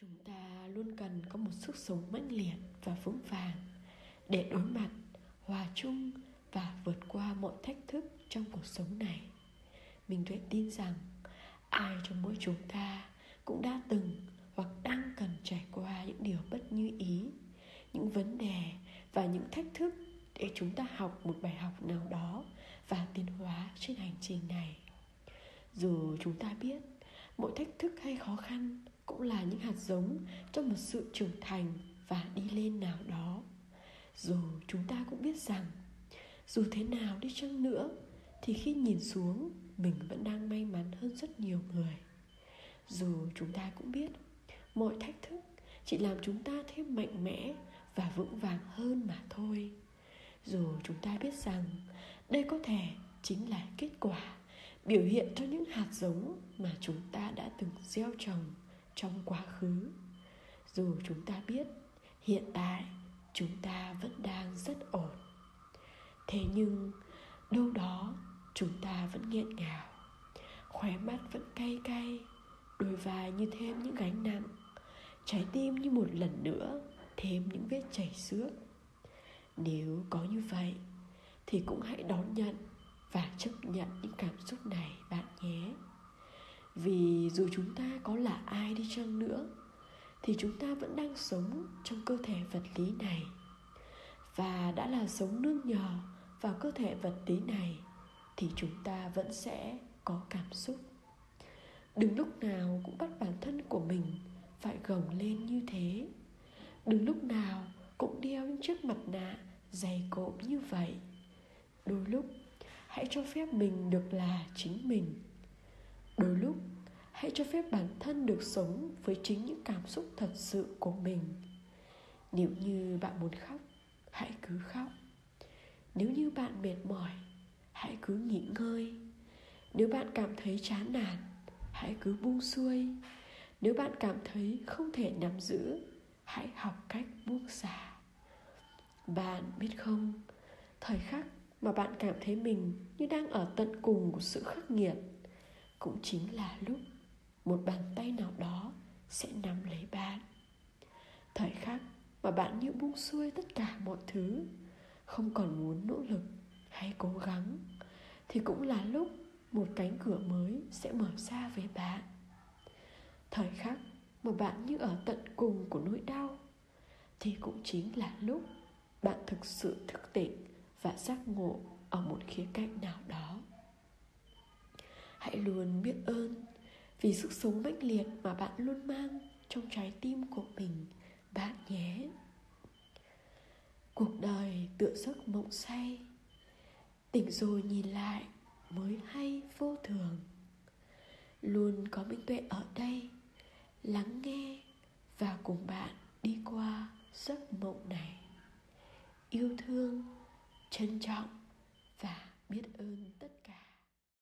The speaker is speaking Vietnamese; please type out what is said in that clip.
chúng ta luôn cần có một sức sống mãnh liệt và vững vàng để đối mặt, hòa chung và vượt qua mọi thách thức trong cuộc sống này. Mình tuệ tin rằng ai trong mỗi chúng ta cũng đã từng hoặc đang cần trải qua những điều bất như ý, những vấn đề và những thách thức để chúng ta học một bài học nào đó và tiến hóa trên hành trình này. Dù chúng ta biết mỗi thách thức hay khó khăn cũng là những hạt giống cho một sự trưởng thành và đi lên nào đó. Dù chúng ta cũng biết rằng, dù thế nào đi chăng nữa, thì khi nhìn xuống, mình vẫn đang may mắn hơn rất nhiều người. Dù chúng ta cũng biết, mọi thách thức chỉ làm chúng ta thêm mạnh mẽ và vững vàng hơn mà thôi. Dù chúng ta biết rằng, đây có thể chính là kết quả, biểu hiện cho những hạt giống mà chúng ta từng gieo trồng trong quá khứ. Dù chúng ta biết, hiện tại chúng ta vẫn đang rất ổn. Thế nhưng, đâu đó chúng ta vẫn nghiện ngào. Khóe mắt vẫn cay cay, đôi vai như thêm những gánh nặng. Trái tim như một lần nữa, thêm những vết chảy xước. Nếu có như vậy, thì cũng hãy đón nhận và chấp nhận những cảm xúc này vì dù chúng ta có là ai đi chăng nữa, thì chúng ta vẫn đang sống trong cơ thể vật lý này. Và đã là sống nương nhờ vào cơ thể vật lý này, thì chúng ta vẫn sẽ có cảm xúc. Đừng lúc nào cũng bắt bản thân của mình phải gồng lên như thế. Đừng lúc nào cũng đeo những chiếc mặt nạ dày cộm như vậy. Đôi lúc, hãy cho phép mình được là chính mình đôi lúc, hãy cho phép bản thân được sống với chính những cảm xúc thật sự của mình. Nếu như bạn muốn khóc, hãy cứ khóc. Nếu như bạn mệt mỏi, hãy cứ nghỉ ngơi. Nếu bạn cảm thấy chán nản, hãy cứ buông xuôi. Nếu bạn cảm thấy không thể nắm giữ, hãy học cách buông xả. Bạn biết không, thời khắc mà bạn cảm thấy mình như đang ở tận cùng của sự khắc nghiệt cũng chính là lúc một bàn tay nào đó sẽ nắm lấy bạn. Thời khắc mà bạn như buông xuôi tất cả mọi thứ, không còn muốn nỗ lực hay cố gắng, thì cũng là lúc một cánh cửa mới sẽ mở ra với bạn. Thời khắc mà bạn như ở tận cùng của nỗi đau, thì cũng chính là lúc bạn thực sự thức tỉnh và giác ngộ ở một khía cạnh nào hãy luôn biết ơn vì sức sống mãnh liệt mà bạn luôn mang trong trái tim của mình, bạn nhé. Cuộc đời tựa giấc mộng say, tỉnh rồi nhìn lại mới hay vô thường. Luôn có minh tuệ ở đây, lắng nghe và cùng bạn đi qua giấc mộng này. Yêu thương, trân trọng và biết ơn tất cả.